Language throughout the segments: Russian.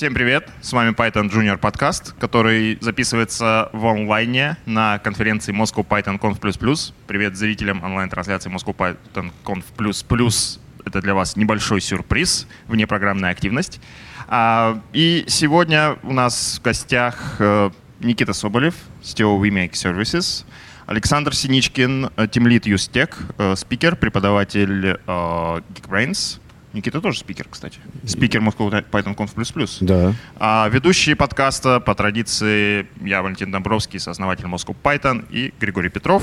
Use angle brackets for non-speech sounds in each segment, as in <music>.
Всем привет! С вами Python Junior подкаст, который записывается в онлайне на конференции Moscow Python Conf++. Привет зрителям онлайн-трансляции Moscow Python Conf++. Это для вас небольшой сюрприз, внепрограммная активность. А, и сегодня у нас в гостях э, Никита Соболев, STO We Make Services, Александр Синичкин, тимлит Юстек, э, спикер, преподаватель э, Geekbrains, Никита тоже спикер, кстати. Спикер Moscow Python Conf++. Да. А ведущие подкаста по традиции я, Валентин Домбровский, сооснователь Moscow Python, и Григорий Петров,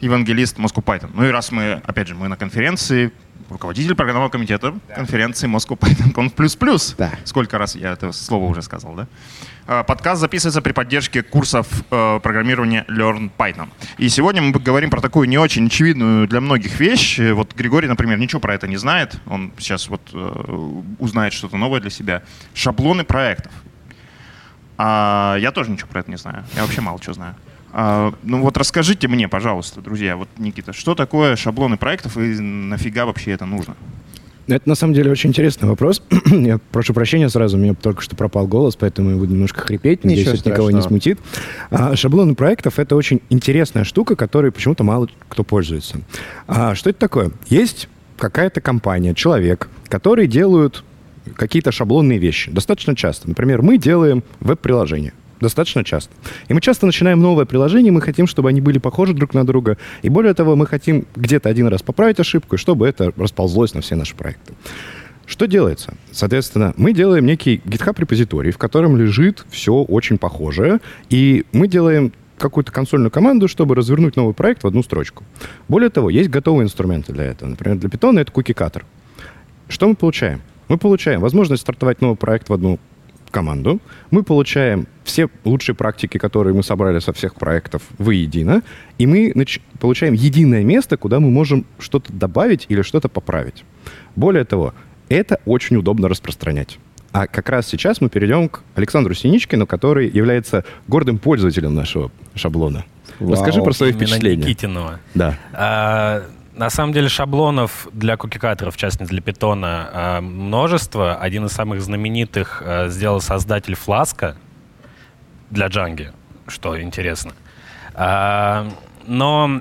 евангелист Moscow Python. Ну и раз мы, опять же, мы на конференции, руководитель программного комитета да. конференции Moscow Python Conf++. Да. Сколько раз я это слово уже сказал, да? А, подкаст записывается при поддержке курсов э, программирования Learn Python. И сегодня мы говорим про такую не очень очевидную для многих вещь. Вот Григорий, например, ничего про это не знает. Он сейчас вот э, узнает что-то новое для себя. Шаблоны проектов. А я тоже ничего про это не знаю. Я вообще мало чего знаю. А, ну вот расскажите мне, пожалуйста, друзья, вот Никита, что такое шаблоны проектов и нафига вообще это нужно? Это на самом деле очень интересный вопрос. <clears throat> я прошу прощения сразу, у меня только что пропал голос, поэтому я буду немножко хрипеть. Надеюсь, это никого не смутит. А, шаблоны проектов — это очень интересная штука, которой почему-то мало кто пользуется. А, что это такое? Есть какая-то компания, человек, который делают какие-то шаблонные вещи достаточно часто. Например, мы делаем веб-приложение достаточно часто. И мы часто начинаем новое приложение, мы хотим, чтобы они были похожи друг на друга. И более того, мы хотим где-то один раз поправить ошибку, чтобы это расползлось на все наши проекты. Что делается? Соответственно, мы делаем некий GitHub репозиторий, в котором лежит все очень похожее, и мы делаем какую-то консольную команду, чтобы развернуть новый проект в одну строчку. Более того, есть готовые инструменты для этого. Например, для Python это cookie-cutter. Что мы получаем? Мы получаем возможность стартовать новый проект в одну команду. Мы получаем все лучшие практики, которые мы собрали со всех проектов воедино, и мы нач- получаем единое место, куда мы можем что-то добавить или что-то поправить. Более того, это очень удобно распространять. А как раз сейчас мы перейдем к Александру Синичкину, который является гордым пользователем нашего шаблона. Вау. Расскажи про свои Именно впечатления. Никитинова. Да. А, на самом деле шаблонов для кукикаторов, в частности для питона, а, множество. Один из самых знаменитых а, сделал создатель Фласка для Джанги, что интересно. А, но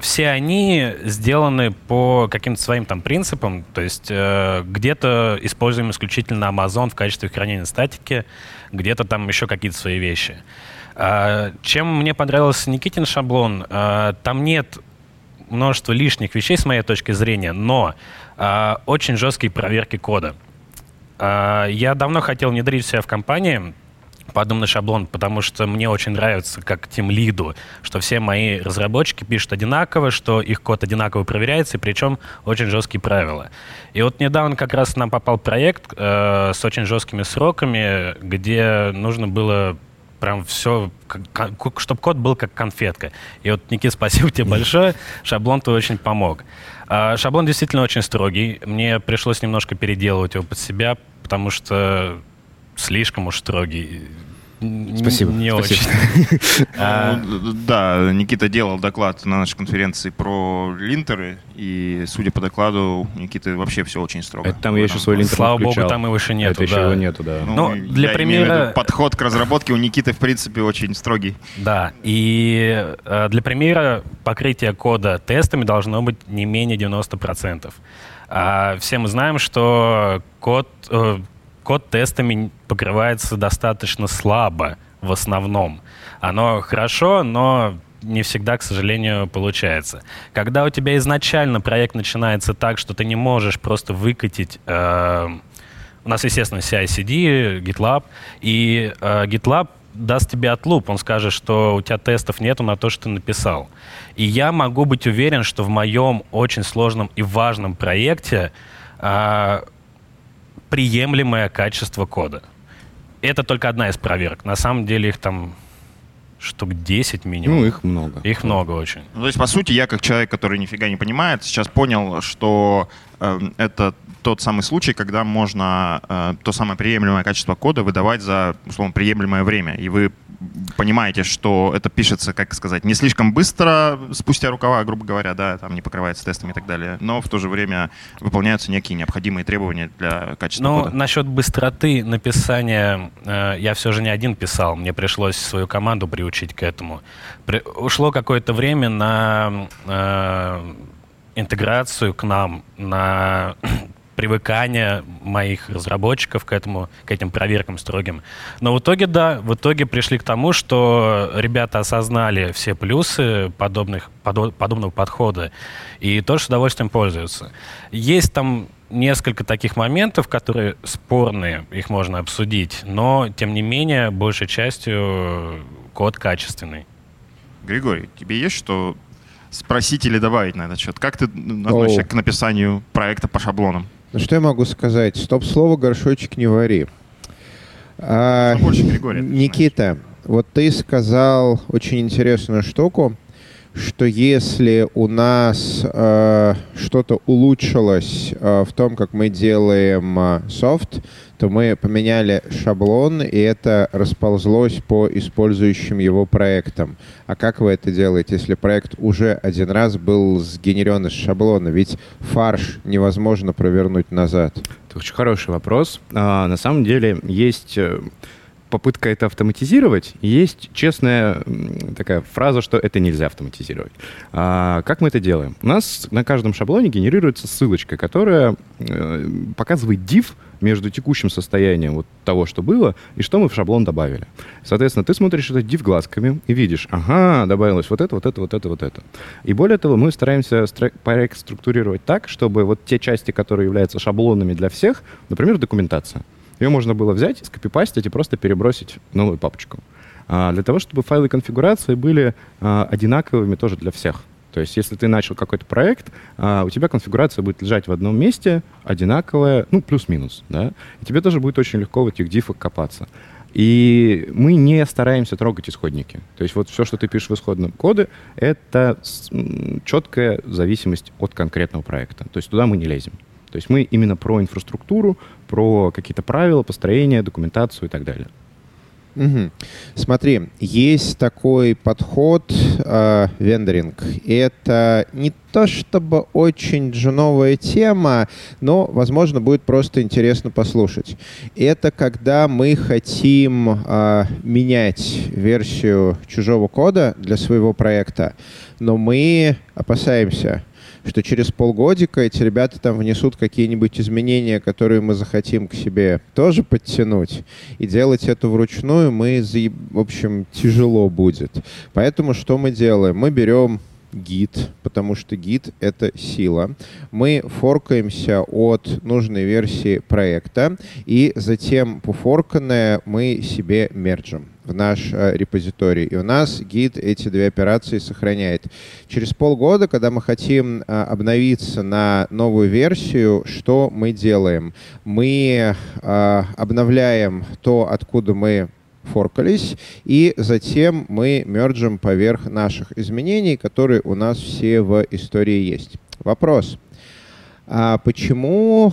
все они сделаны по каким-то своим там принципам, то есть э, где-то используем исключительно Amazon в качестве хранения статики, где-то там еще какие-то свои вещи. Чем мне понравился Никитин шаблон, там нет множество лишних вещей с моей точки зрения, но э, очень жесткие проверки кода. Э, я давно хотел внедрить себя в компании подобный шаблон, потому что мне очень нравится как тем лиду, что все мои разработчики пишут одинаково, что их код одинаково проверяется, и причем очень жесткие правила. И вот недавно как раз нам попал проект э, с очень жесткими сроками, где нужно было прям все, чтобы код был как конфетка. И вот, Никит, спасибо тебе большое. Шаблон ты очень помог. А, шаблон действительно очень строгий. Мне пришлось немножко переделывать его под себя, потому что слишком уж строгий. Спасибо. Не Спасибо. очень. <laughs> А, ну, да, Никита делал доклад на нашей конференции про линтеры, и, судя по докладу, Никита вообще все очень строго. Это там я еще свой линтер Слава богу, там его еще нету. Это еще его нету, да. Ну, ну для примера... подход к разработке у Никиты, в принципе, очень строгий. Да, и э, для примера покрытие кода тестами должно быть не менее 90%. А все мы знаем, что код, э, код тестами покрывается достаточно слабо в основном. Оно хорошо, но не всегда, к сожалению, получается. Когда у тебя изначально проект начинается так, что ты не можешь просто выкатить... Э, у нас, естественно, CI-CD, GitLab, и э, GitLab даст тебе отлуп, он скажет, что у тебя тестов нету на то, что ты написал. И я могу быть уверен, что в моем очень сложном и важном проекте э, приемлемое качество кода. Это только одна из проверок. На самом деле их там штук 10 минимум. Ну, их много. Их много очень. Ну, то есть, по сути, я как человек, который нифига не понимает, сейчас понял, что э, это тот самый случай, когда можно э, то самое приемлемое качество кода выдавать за, условно, приемлемое время. И вы понимаете, что это пишется, как сказать, не слишком быстро, спустя рукава, грубо говоря, да, там не покрывается тестами и так далее, но в то же время выполняются некие необходимые требования для качества ну, кода. насчет быстроты написания, э, я все же не один писал, мне пришлось свою команду приучить к этому. При, ушло какое-то время на э, интеграцию к нам, на привыкания моих разработчиков к этому, к этим проверкам строгим. Но в итоге, да, в итоге пришли к тому, что ребята осознали все плюсы подобных, подо, подобного подхода и тоже с удовольствием пользуются. Есть там несколько таких моментов, которые спорные, их можно обсудить, но, тем не менее, большей частью код качественный. Григорий, тебе есть что спросить или добавить на этот счет? Как ты относишься О. к написанию проекта по шаблонам? Ну что я могу сказать? Стоп-слово горшочек не вари. А, Григорий, Никита, вот ты сказал очень интересную штуку, что если у нас э, что-то улучшилось э, в том, как мы делаем э, софт, то мы поменяли шаблон, и это расползлось по использующим его проектам. А как вы это делаете, если проект уже один раз был сгенерен из шаблона? Ведь фарш невозможно провернуть назад. Это очень хороший вопрос. А, на самом деле есть э, попытка это автоматизировать, есть честная такая фраза, что это нельзя автоматизировать. А, как мы это делаем? У нас на каждом шаблоне генерируется ссылочка, которая э, показывает div между текущим состоянием вот того, что было, и что мы в шаблон добавили. Соответственно, ты смотришь этот div глазками и видишь, ага, добавилось вот это, вот это, вот это, вот это. И более того, мы стараемся проект структурировать так, чтобы вот те части, которые являются шаблонами для всех, например, документация, ее можно было взять, скопипастить и просто перебросить в новую папочку. А, для того, чтобы файлы конфигурации были а, одинаковыми тоже для всех. То есть, если ты начал какой-то проект, а, у тебя конфигурация будет лежать в одном месте, одинаковая, ну, плюс-минус, да, и тебе тоже будет очень легко в этих дифах копаться. И мы не стараемся трогать исходники. То есть вот все, что ты пишешь в исходном коде, это четкая зависимость от конкретного проекта. То есть туда мы не лезем. То есть мы именно про инфраструктуру, про какие-то правила, построение, документацию и так далее. Угу. Смотри, есть такой подход э, вендоринг. Это не то чтобы очень джуновая тема, но, возможно, будет просто интересно послушать. Это когда мы хотим э, менять версию чужого кода для своего проекта, но мы опасаемся, что через полгодика эти ребята там внесут какие-нибудь изменения, которые мы захотим к себе тоже подтянуть. И делать это вручную мы, в общем, тяжело будет. Поэтому что мы делаем? Мы берем гид, потому что гид — это сила. Мы форкаемся от нужной версии проекта, и затем пофорканное мы себе мерджим в наш э, репозиторий. И у нас гид эти две операции сохраняет. Через полгода, когда мы хотим э, обновиться на новую версию, что мы делаем? Мы э, обновляем то, откуда мы форкались, и затем мы мерджим поверх наших изменений, которые у нас все в истории есть. Вопрос. А почему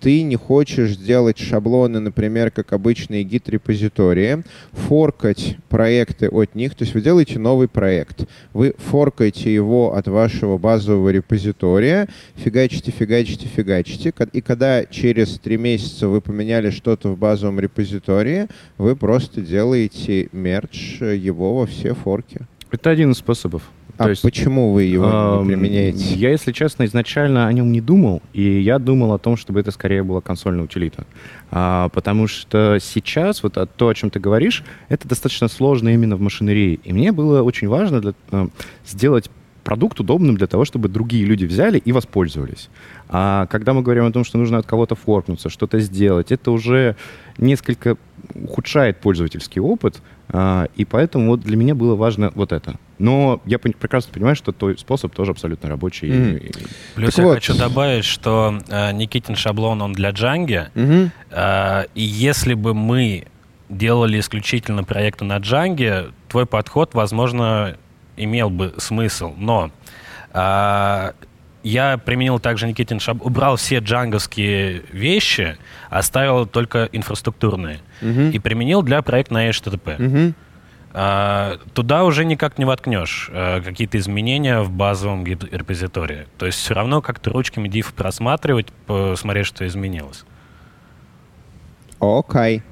ты не хочешь сделать шаблоны, например, как обычные гид-репозитории, форкать проекты от них, то есть вы делаете новый проект, вы форкаете его от вашего базового репозитория, фигачите, фигачите, фигачите, и когда через три месяца вы поменяли что-то в базовом репозитории, вы просто делаете мердж его во все форки. Это один из способов. А То есть, почему вы его э, не применяете? Я, если честно, изначально о нем не думал, и я думал о том, чтобы это скорее была консольная утилита. А, потому что сейчас вот то, о чем ты говоришь, это достаточно сложно именно в машинерии. И мне было очень важно для, э, сделать продукт удобным для того, чтобы другие люди взяли и воспользовались. А когда мы говорим о том, что нужно от кого-то форкнуться, что-то сделать, это уже несколько ухудшает пользовательский опыт, а, и поэтому вот для меня было важно вот это. Но я прекрасно понимаю, что твой способ тоже абсолютно рабочий. Mm. Плюс так я вот. хочу добавить, что э, Никитин шаблон, он для Django. Mm-hmm. Э, и если бы мы делали исключительно проекты на Django, твой подход, возможно, имел бы смысл. Но э, я применил также Никитин Шаб, убрал все джанговские вещи, оставил только инфраструктурные. Uh-huh. И применил для проекта на HTTP. Uh-huh. а, туда уже никак не воткнешь а, какие-то изменения в базовом репозитории. То есть все равно как-то ручками diff просматривать, посмотреть, что изменилось. Окей. Okay.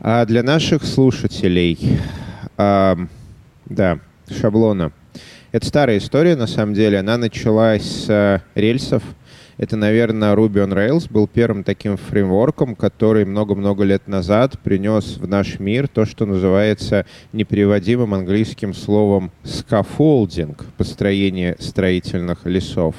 А для наших слушателей, а, да, шаблона. Это старая история, на самом деле. Она началась с а, рельсов, это, наверное, Ruby on Rails был первым таким фреймворком, который много-много лет назад принес в наш мир то, что называется непереводимым английским словом scaffolding, построение строительных лесов.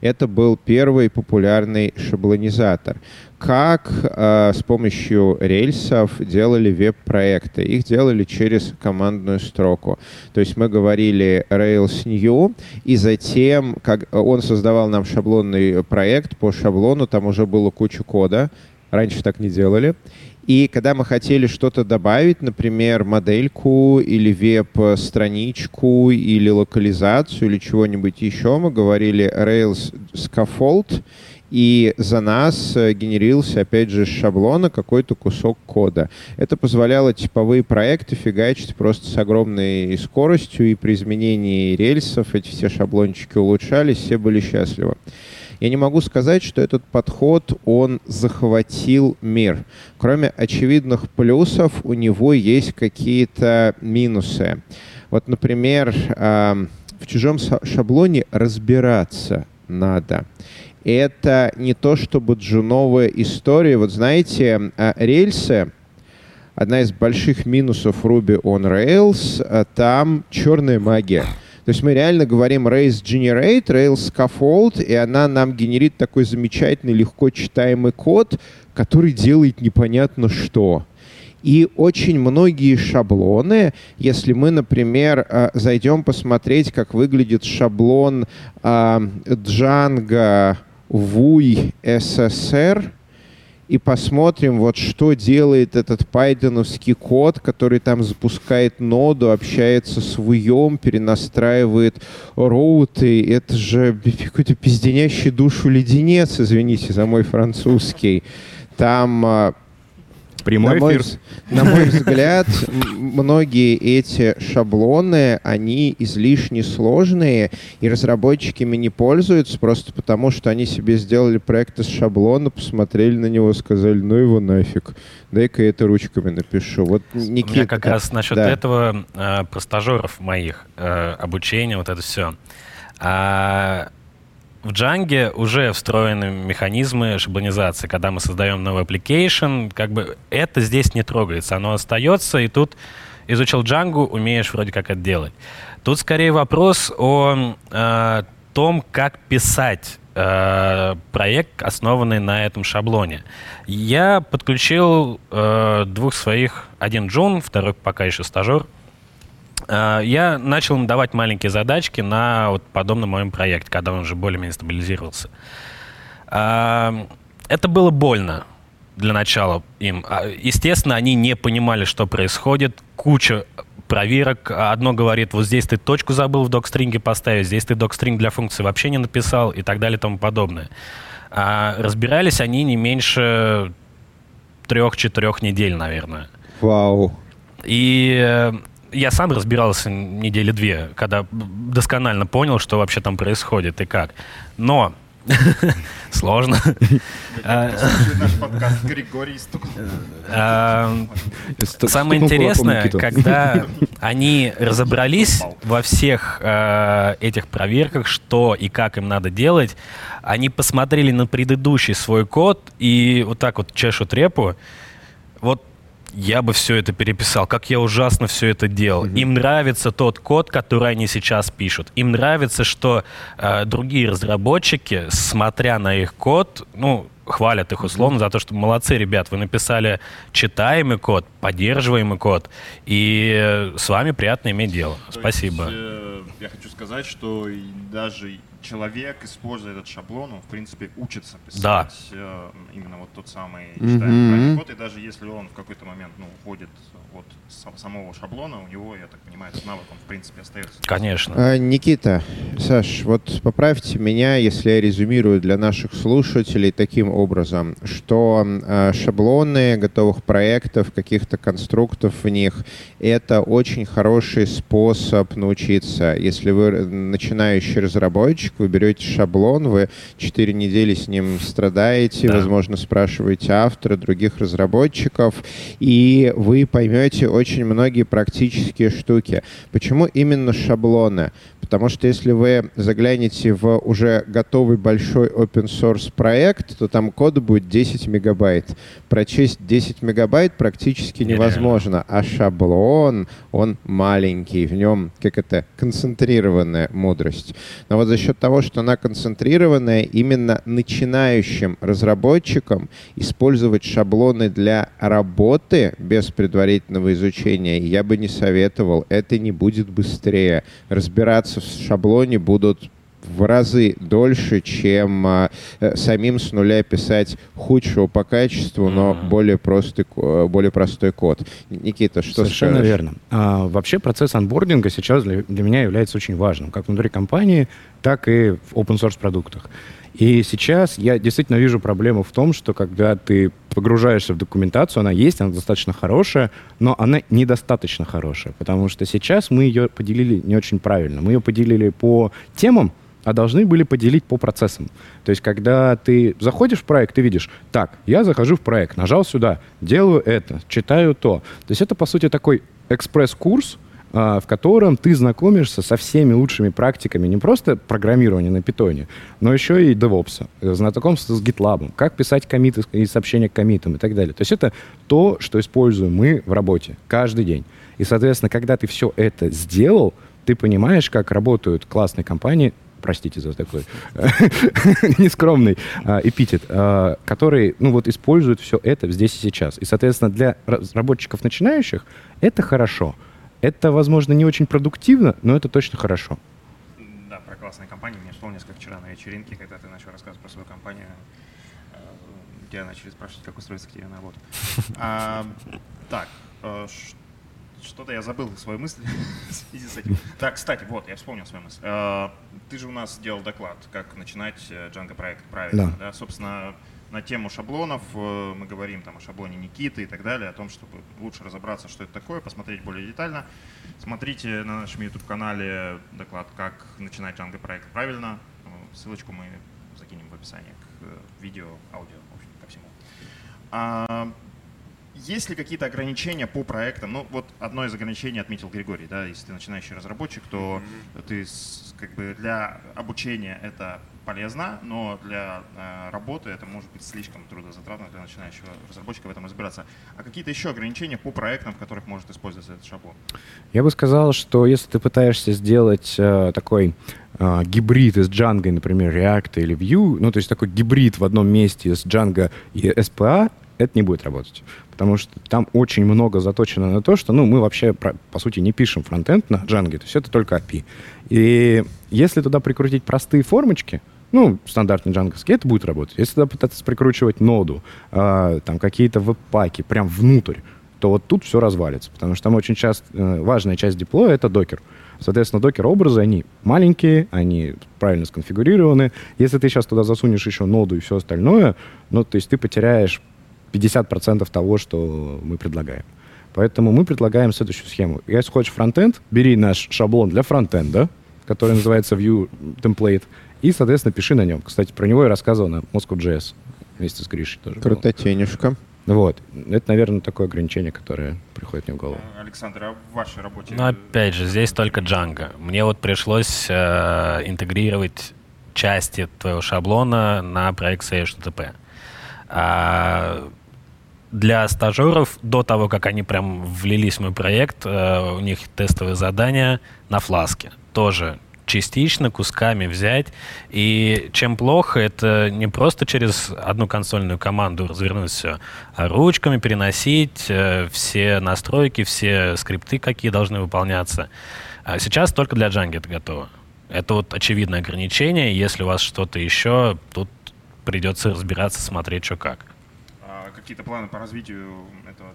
Это был первый популярный шаблонизатор как э, с помощью рельсов делали веб-проекты. Их делали через командную строку. То есть мы говорили Rails New, и затем как он создавал нам шаблонный проект по шаблону, там уже было куча кода. Раньше так не делали. И когда мы хотели что-то добавить, например, модельку или веб-страничку или локализацию или чего-нибудь еще, мы говорили Rails Scaffold, и за нас э, генерился, опять же, шаблона какой-то кусок кода. Это позволяло типовые проекты фигачить просто с огромной скоростью, и при изменении рельсов эти все шаблончики улучшались, все были счастливы. Я не могу сказать, что этот подход, он захватил мир. Кроме очевидных плюсов, у него есть какие-то минусы. Вот, например, в чужом шаблоне разбираться надо это не то чтобы джуновая история. Вот знаете, а, рельсы, одна из больших минусов Ruby on Rails, а, там черная магия. То есть мы реально говорим Rails Generate, Rails Scaffold, и она нам генерит такой замечательный, легко читаемый код, который делает непонятно что. И очень многие шаблоны, если мы, например, а, зайдем посмотреть, как выглядит шаблон Django ВУЙ СССР и посмотрим, вот что делает этот пайденовский код, который там запускает ноду, общается с вуем, перенастраивает роуты. Это же какой-то пизденящий душу леденец, извините за мой французский. Там а, Прямой на эфир. Мой, на мой взгляд, многие эти шаблоны, они излишне сложные, и разработчиками не пользуются просто потому, что они себе сделали проект из шаблона, посмотрели на него, сказали, ну его нафиг, дай-ка я это ручками напишу. Вот Никита... У меня как раз насчет да. этого э, про стажеров моих, э, обучения, вот это все. А, в Django уже встроены механизмы шаблонизации. Когда мы создаем новый application, как бы это здесь не трогается, оно остается, и тут изучил Django, умеешь вроде как это делать. Тут скорее вопрос о э, том, как писать э, проект, основанный на этом шаблоне. Я подключил э, двух своих, один Джун, второй пока еще стажер, я начал им давать маленькие задачки на вот подобном моем проекте, когда он уже более-менее стабилизировался. Э, это было больно для начала им. А, естественно, они не понимали, что происходит. Куча проверок. Одно говорит, вот здесь ты точку забыл в докстринге поставить, здесь ты докстринг для функции вообще не написал и так далее и тому подобное. А разбирались они не меньше трех-четырех недель, наверное. Вау. И э, я сам разбирался недели две, когда досконально понял, что вообще там происходит и как. Но <laughs> Сложно. <laughs> А, <laughs> самое интересное, когда они разобрались во всех а, этих проверках, что и как им надо делать, они посмотрели на предыдущий свой код и вот так вот чешут репу. Вот я бы все это переписал, как я ужасно все это делал. Mm-hmm. Им нравится тот код, который они сейчас пишут. Им нравится, что э, другие разработчики, смотря на их код, ну, хвалят их условно mm-hmm. за то, что молодцы, ребят, вы написали читаемый код, поддерживаемый код, и с вами приятно иметь дело. То Спасибо. Есть, э, я хочу сказать, что даже человек, используя этот шаблон, он, в принципе, учится писать да. э, именно вот тот самый читаемый mm-hmm. код, и даже если он в какой-то момент ну, уходит от самого шаблона, у него, я так понимаю, этот навык, он, в принципе, остается. Конечно. А, Никита, Саш, вот поправьте меня, если я резюмирую для наших слушателей таким образом, что э, шаблоны готовых проектов, каких-то конструктов в них, это очень хороший способ научиться. Если вы начинающий разработчик, вы берете шаблон, вы 4 недели с ним страдаете, да. возможно, спрашиваете автора, других разработчиков, и вы поймете очень многие практические штуки. Почему именно шаблоны? Потому что если вы заглянете в уже готовый большой open source проект, то там кода будет 10 мегабайт. Прочесть 10 мегабайт практически невозможно. А шаблон, он маленький, в нем, как это, концентрированная мудрость. Но вот за счет того, что она концентрированная, именно начинающим разработчикам использовать шаблоны для работы без предварительного изучения я бы не советовал. Это не будет быстрее. Разбираться в шаблоне будут в разы дольше, чем а, э, самим с нуля писать худшего по качеству, но более простой, э, более простой код. Никита, что Совершенно скажешь? верно. А, вообще процесс анбординга сейчас для, для меня является очень важным, как внутри компании, так и в open source продуктах. И сейчас я действительно вижу проблему в том, что когда ты погружаешься в документацию, она есть, она достаточно хорошая, но она недостаточно хорошая, потому что сейчас мы ее поделили не очень правильно. Мы ее поделили по темам, а должны были поделить по процессам. То есть, когда ты заходишь в проект, ты видишь, так, я захожу в проект, нажал сюда, делаю это, читаю то. То есть это, по сути, такой экспресс-курс, а, в котором ты знакомишься со всеми лучшими практиками не просто программирования на питоне, но еще и DevOps, знакомство с GitLab, как писать комиты и сообщения к комитам и так далее. То есть это то, что используем мы в работе каждый день. И, соответственно, когда ты все это сделал, ты понимаешь, как работают классные компании, простите за такой <laughs> нескромный а, эпитет, а, который, ну вот, используют все это здесь и сейчас. И, соответственно, для разработчиков начинающих это хорошо. Это, возможно, не очень продуктивно, но это точно хорошо. Да, про классные компании. Мне вспомнилось, как вчера на вечеринке, когда ты начал рассказывать про свою компанию, э, тебя начали спрашивать, как устроиться к тебе на работу. <laughs> А, так, э, что-то я забыл свою мысль <laughs> в связи с этим. Так, кстати, вот, я вспомнил свою мысль. Э, ты же у нас сделал доклад, как начинать Django проект правильно. Да. да? Собственно, на тему шаблонов. Э, мы говорим там о шаблоне Никиты и так далее, о том, чтобы лучше разобраться, что это такое, посмотреть более детально. Смотрите на нашем YouTube-канале доклад «Как начинать Django проект правильно». Э, ссылочку мы закинем в описании к э, видео, аудио, в общем, ко всему. Есть ли какие-то ограничения по проектам? Ну, вот одно из ограничений отметил Григорий, да, если ты начинающий разработчик, то mm-hmm. ты как бы для обучения это полезно, но для э, работы это может быть слишком трудозатратно для начинающего разработчика в этом разбираться. А какие-то еще ограничения по проектам, в которых может использоваться этот шаблон? Я бы сказал, что если ты пытаешься сделать э, такой э, гибрид из Django, например, React или Vue, ну то есть такой гибрид в одном месте из Django и SPA, это не будет работать. Потому что там очень много заточено на то, что ну, мы вообще, по сути, не пишем фронтенд на Django, то есть это только API. И если туда прикрутить простые формочки, ну, стандартный джанговский, это будет работать. Если туда пытаться прикручивать ноду, э, там какие-то веб-паки прям внутрь, то вот тут все развалится, потому что там очень часто э, важная часть диплоя — это докер. Соответственно, докер-образы, они маленькие, они правильно сконфигурированы. Если ты сейчас туда засунешь еще ноду и все остальное, ну, то есть ты потеряешь 50% того, что мы предлагаем. Поэтому мы предлагаем следующую схему. Если хочешь фронтенд, бери наш шаблон для фронтенда, который называется View Template, и, соответственно, пиши на нем. Кстати, про него я рассказывал на Moscow.js вместе с Гришей тоже. Крутотенюшка. Вот. Это, наверное, такое ограничение, которое приходит мне в голову. Александр, а в вашей работе? Ну, опять же, здесь только Django. Мне вот пришлось э, интегрировать части твоего шаблона на проект SEO А для стажеров, до того, как они прям влились в мой проект, э, у них тестовые задания на фласке. Тоже частично, кусками взять. И чем плохо, это не просто через одну консольную команду развернуть все, а ручками переносить э, все настройки, все скрипты, какие должны выполняться. А сейчас только для Django это готово. Это вот очевидное ограничение. Если у вас что-то еще, тут придется разбираться, смотреть, что как. Какие-то планы по развитию этого?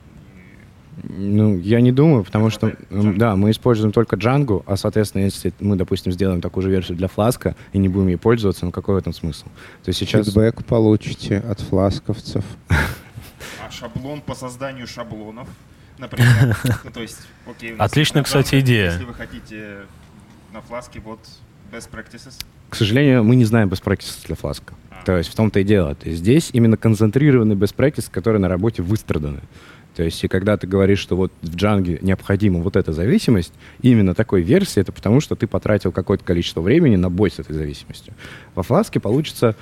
Ну, я не думаю, потому что, Django. да, мы используем только Django, а, соответственно, если мы, допустим, сделаем такую же версию для Фласка и не будем ей пользоваться, ну какой в этом смысл? То есть сейчас... Фидбэк получите от фласковцев. А шаблон по созданию шаблонов, например, <laughs> ну, то есть, окей... Отличная, кстати, идея. Если вы хотите на фласке, вот best practices. К сожалению, мы не знаем best practices для фласка. То есть в том-то и дело. То есть здесь именно концентрированный best practice, который на работе выстраданы. То есть, и когда ты говоришь, что вот в Django необходима вот эта зависимость, именно такой версии, это потому, что ты потратил какое-то количество времени на бой с этой зависимостью. Во фласке получится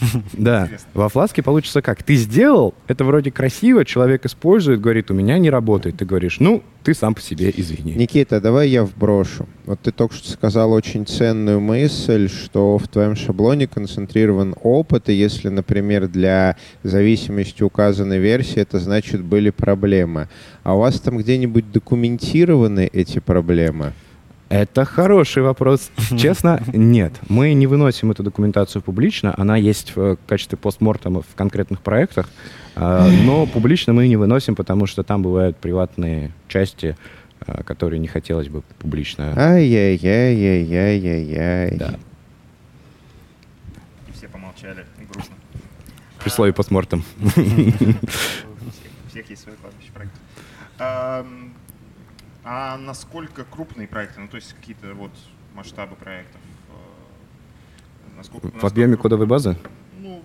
<laughs> Да. Во фласке получится как? Ты сделал, это вроде красиво, человек использует, говорит, у меня не работает. Ты говоришь, ну, ты сам по себе извини. Никита, давай я вброшу. Вот ты только что сказал очень ценную мысль, что в твоем шаблоне концентрирован опыт, и если, например, для зависимости указанной версии, это значит были проблемы. А у вас там где-нибудь документированы эти проблемы? Это хороший вопрос. <laughs> Честно, нет. Мы не выносим эту документацию публично. Она есть в качестве постмортема в конкретных проектах. А, но публично мы не выносим, потому что там бывают приватные части, а, которые не хотелось бы публично. Ай-яй-яй-яй-яй-яй. Да. Все помолчали. Грустно. При слове постмортем. <laughs> У всех есть свой кладбище проект. А насколько крупные проекты, ну то есть какие-то вот масштабы проектов? Э, насколько, в объеме кодовой базы? Ну,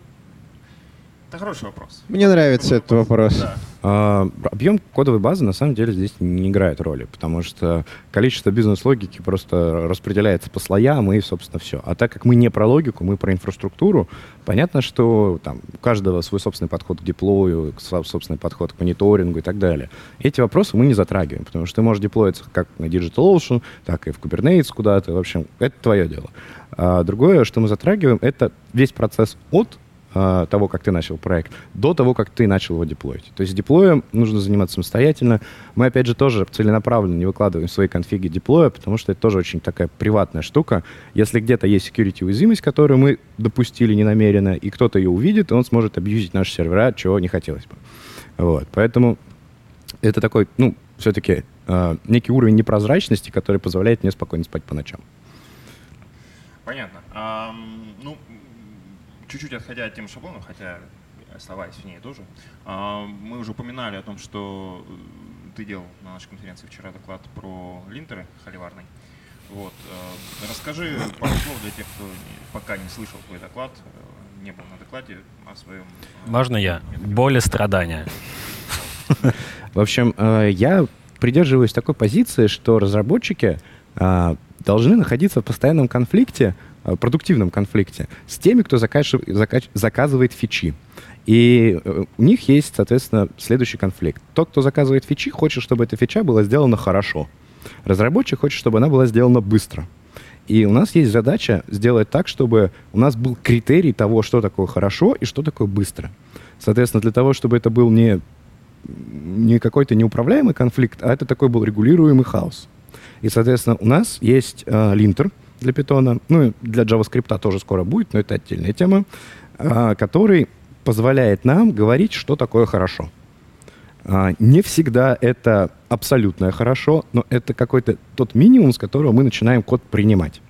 это хороший вопрос. Мне нравится этот вопрос. Да. А, объем кодовой базы на самом деле здесь не играет роли, потому что количество бизнес-логики просто распределяется по слоям и, собственно, все. А так как мы не про логику, мы про инфраструктуру, понятно, что там у каждого свой собственный подход к деплою, собственный подход к мониторингу и так далее. Эти вопросы мы не затрагиваем, потому что ты можешь деплоиться как на DigitalOcean, так и в Kubernetes куда-то. В общем, это твое дело. А другое, что мы затрагиваем, это весь процесс от э, того, как ты начал проект, до того, как ты начал его деплоить. То есть деплоем нужно заниматься самостоятельно. Мы, опять же, тоже целенаправленно не выкладываем свои конфиги деплоя, потому что это тоже очень такая приватная штука. Если где-то есть security уязвимость, которую мы допустили ненамеренно, и кто-то ее увидит, он сможет абьюзить наши сервера, чего не хотелось бы. Вот. Поэтому это такой, ну, все-таки э, некий уровень непрозрачности, который позволяет мне спокойно спать по ночам. Понятно. Um, чуть-чуть отходя от темы шаблонов, хотя оставаясь в ней тоже, а, мы уже упоминали о том, что э, ты делал на нашей конференции вчера доклад про линтеры холиварный. Вот. Э, расскажи пару слов для тех, кто пока не слышал твой доклад, э, не был на докладе о своем... Можно я? Боль и страдания. В общем, я придерживаюсь такой позиции, что разработчики должны находиться в постоянном конфликте продуктивном конфликте с теми, кто заказывает фичи. И э, у них есть, соответственно, следующий конфликт. Тот, кто заказывает фичи, хочет, чтобы эта фича была сделана хорошо. Разработчик хочет, чтобы она была сделана быстро. И у нас есть задача сделать так, чтобы у нас был критерий того, что такое хорошо и что такое быстро. Соответственно, для того, чтобы это был не, не какой-то неуправляемый конфликт, а это такой был регулируемый хаос. И, соответственно, у нас есть э, линтер, для питона, ну и для JavaScript тоже скоро будет, но это отдельная тема, а, который позволяет нам говорить, что такое хорошо. А, не всегда это абсолютное хорошо, но это какой-то тот минимум, с которого мы начинаем код принимать.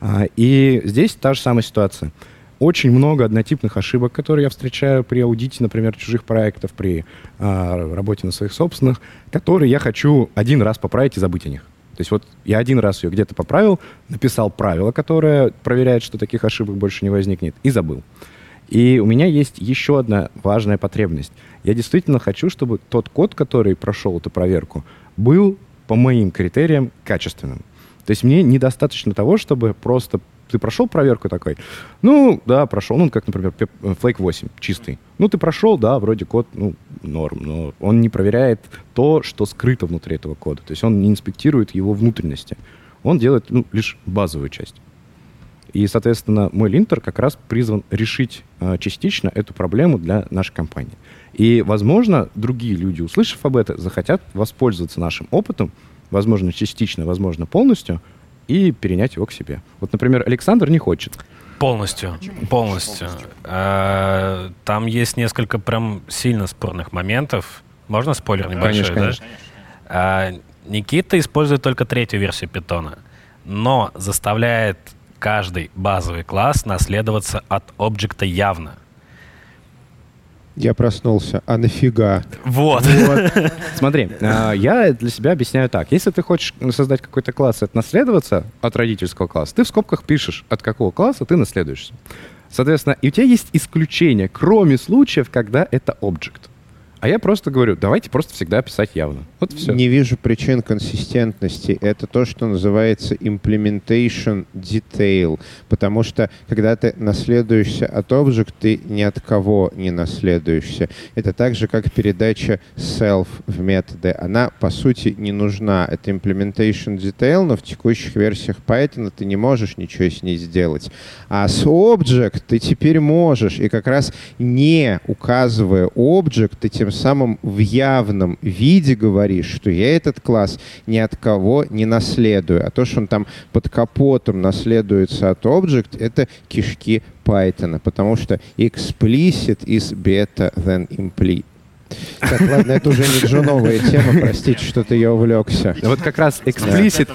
А, и здесь та же самая ситуация. Очень много однотипных ошибок, которые я встречаю при аудите, например, чужих проектов, при работе на своих собственных, которые я хочу один раз поправить и забыть о них. То есть вот я один раз ее где-то поправил, написал правило, которое проверяет, что таких ошибок больше не возникнет, и забыл. И у меня есть еще одна важная потребность. Я действительно хочу, чтобы тот код, который прошел эту проверку, был по моим критериям качественным. То есть мне недостаточно того, чтобы просто ты прошел проверку такой? Ну, да, прошел. Ну, как, например, Flake 8, чистый. Ну, ты прошел, да, вроде код, ну, норм, но он не проверяет то, что скрыто внутри этого кода. То есть он не инспектирует его внутренности. Он делает, ну, лишь базовую часть. И, соответственно, мой линтер как раз призван решить э, частично эту проблему для нашей компании. И, возможно, другие люди, услышав об этом, захотят воспользоваться нашим опытом, возможно, частично, возможно, полностью, и перенять его к себе. Вот, например, Александр не хочет. Полностью, полностью. А, там есть несколько прям сильно спорных моментов. Можно спойлер небольшой, конечно, да? Конечно. А, Никита использует только третью версию питона, но заставляет каждый базовый класс наследоваться от объекта явно. Я проснулся. А нафига? Вот. вот. <laughs> Смотри, а, я для себя объясняю так. Если ты хочешь создать какой-то класс, это наследоваться от родительского класса, ты в скобках пишешь, от какого класса ты наследуешься. Соответственно, и у тебя есть исключение, кроме случаев, когда это объект. А я просто говорю, давайте просто всегда писать явно. Вот все. Не вижу причин консистентности. Это то, что называется implementation detail. Потому что, когда ты наследуешься от object, ты ни от кого не наследуешься. Это так же, как передача self в методы. Она, по сути, не нужна. Это implementation detail, но в текущих версиях Python ты не можешь ничего с ней сделать. А с object ты теперь можешь. И как раз не указывая object, ты тем тем самым в явном виде говоришь, что я этот класс ни от кого не наследую. А то, что он там под капотом наследуется от Object, это кишки Python, потому что explicit is better than implicit. Так, ладно, это уже не джуновая тема, простите, что-то я увлекся. Вот как раз explicit,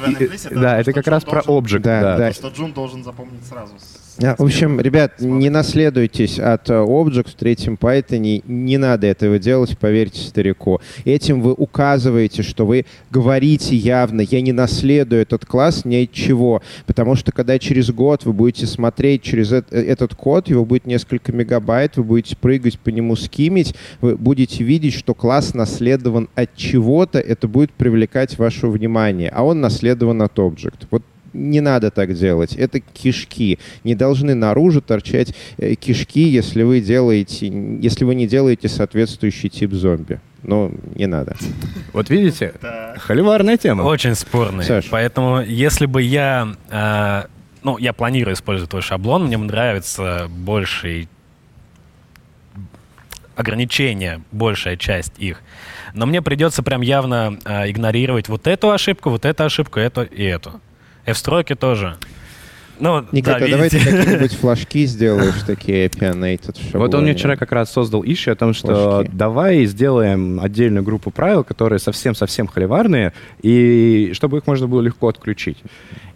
да, это как раз про object. Да, да. Что Джун должен запомнить сразу в общем, ребят, не наследуйтесь от э, Object в третьем Python. Не надо этого делать, поверьте старику. Этим вы указываете, что вы говорите явно, я не наследую этот класс ни от чего. Потому что когда через год вы будете смотреть через э, этот код, его будет несколько мегабайт, вы будете прыгать по нему, скимить, вы будете видеть, что класс наследован от чего-то, это будет привлекать ваше внимание, а он наследован от Object. Вот не надо так делать. Это кишки. Не должны наружу торчать э, кишки, если вы делаете, если вы не делаете соответствующий тип зомби. Но не надо. Вот видите, холиварная тема. Очень спорная. Саш. Поэтому, если бы я... Э, ну, я планирую использовать твой шаблон, мне нравится больший ограничения, большая часть их. Но мне придется прям явно э, игнорировать вот эту ошибку, вот эту ошибку, эту и эту. F-строки тоже. Ну, Никита, да, давай ты какие-нибудь <laughs> флажки сделаешь, такие pionated Вот он мне вчера как раз создал ищи о том, что флажки. давай сделаем отдельную группу правил, которые совсем-совсем холиварные, и чтобы их можно было легко отключить.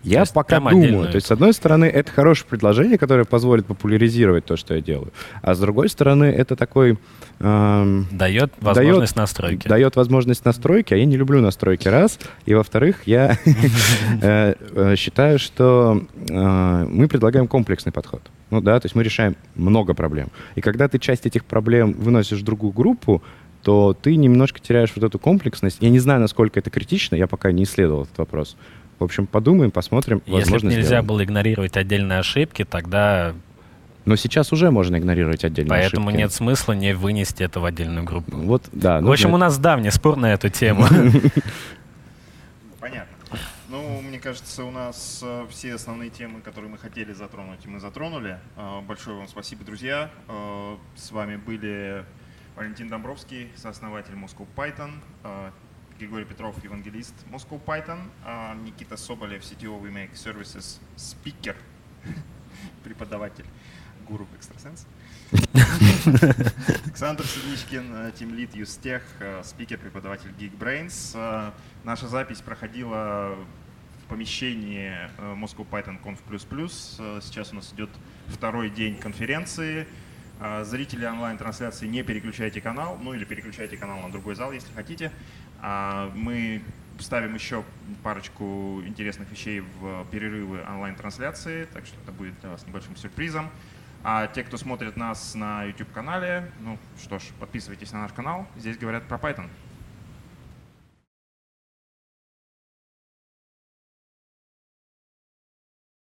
Я то пока думаю. То есть, с одной стороны, это хорошее предложение, которое позволит популяризировать то, что я делаю. А с другой стороны, это такой... Эм, дает возможность дает, настройки. Дает возможность настройки, а я не люблю настройки, раз. И, во-вторых, я <laughs> э, э, считаю, что э, мы предлагаем комплексный подход. Ну да, то есть мы решаем много проблем. И когда ты часть этих проблем выносишь в другую группу, то ты немножко теряешь вот эту комплексность. Я не знаю, насколько это критично, я пока не исследовал этот вопрос. В общем, подумаем, посмотрим. Если бы нельзя сделаем. было игнорировать отдельные ошибки, тогда... Но сейчас уже можно игнорировать отдельные Поэтому ошибки. нет смысла не вынести это в отдельную группу. Вот, да. В общем, у нас давний спор на эту тему. Понятно. Ну, мне кажется, у нас э, все основные темы, которые мы хотели затронуть, мы затронули. Э, большое вам спасибо, друзья. Э, с вами были Валентин Домбровский, сооснователь Moscow Python, Григорий Петров, евангелист Moscow Python, а Никита Соболев, CTO WeMake Services, <laughs> <laughs> спикер, преподаватель, гуру экстрасенс. Александр Сидничкин, Team Lead Юстех, спикер, преподаватель Geekbrains. А, наша запись проходила в помещении э, Moscow Python Conf++. Сейчас у нас идет второй день конференции. Зрители онлайн-трансляции не переключайте канал, ну или переключайте канал на другой зал, если хотите. А мы ставим еще парочку интересных вещей в перерывы онлайн-трансляции, так что это будет для вас небольшим сюрпризом. А те, кто смотрит нас на YouTube-канале, ну что ж, подписывайтесь на наш канал. Здесь говорят про Python.